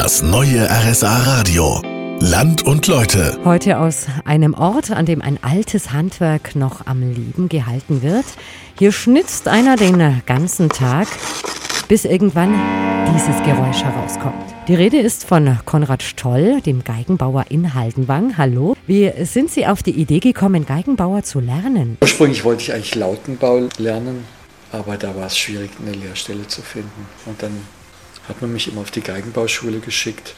Das neue RSA Radio. Land und Leute. Heute aus einem Ort, an dem ein altes Handwerk noch am Leben gehalten wird. Hier schnitzt einer den ganzen Tag, bis irgendwann dieses Geräusch herauskommt. Die Rede ist von Konrad Stoll, dem Geigenbauer in Haldenwang. Hallo. Wie sind Sie auf die Idee gekommen, Geigenbauer zu lernen? Ursprünglich wollte ich eigentlich Lautenbau lernen, aber da war es schwierig, eine Lehrstelle zu finden. Und dann hat man mich immer auf die Geigenbauschule geschickt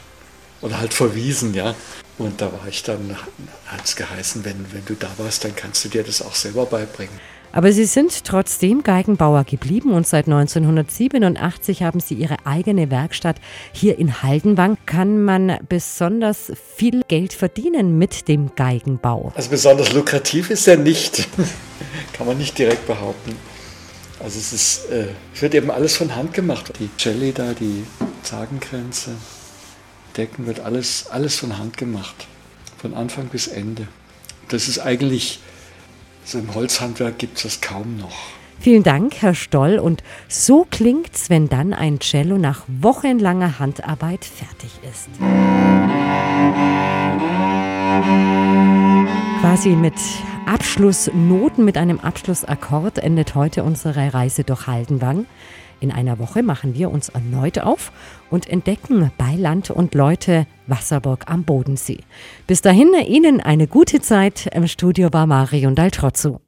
oder halt verwiesen, ja. Und da war ich dann, hat es geheißen, wenn, wenn du da warst, dann kannst du dir das auch selber beibringen. Aber Sie sind trotzdem Geigenbauer geblieben und seit 1987 haben Sie Ihre eigene Werkstatt hier in Haldenwang. Kann man besonders viel Geld verdienen mit dem Geigenbau? Also besonders lukrativ ist er nicht, kann man nicht direkt behaupten. Also es, ist, äh, wird eben alles von Hand gemacht. Die Jelly da, die Zagengrenze, Decken wird alles, alles von Hand gemacht. Von Anfang bis Ende. Das ist eigentlich, so im Holzhandwerk gibt es das kaum noch. Vielen Dank, Herr Stoll. Und so klingt's, wenn dann ein Cello nach wochenlanger Handarbeit fertig ist. Quasi mit Abschlussnoten, mit einem Abschlussakkord endet heute unsere Reise durch Haldenwang. In einer Woche machen wir uns erneut auf und entdecken bei Land und Leute Wasserburg am Bodensee. Bis dahin Ihnen eine gute Zeit. Im Studio war Marion Daltrozzo.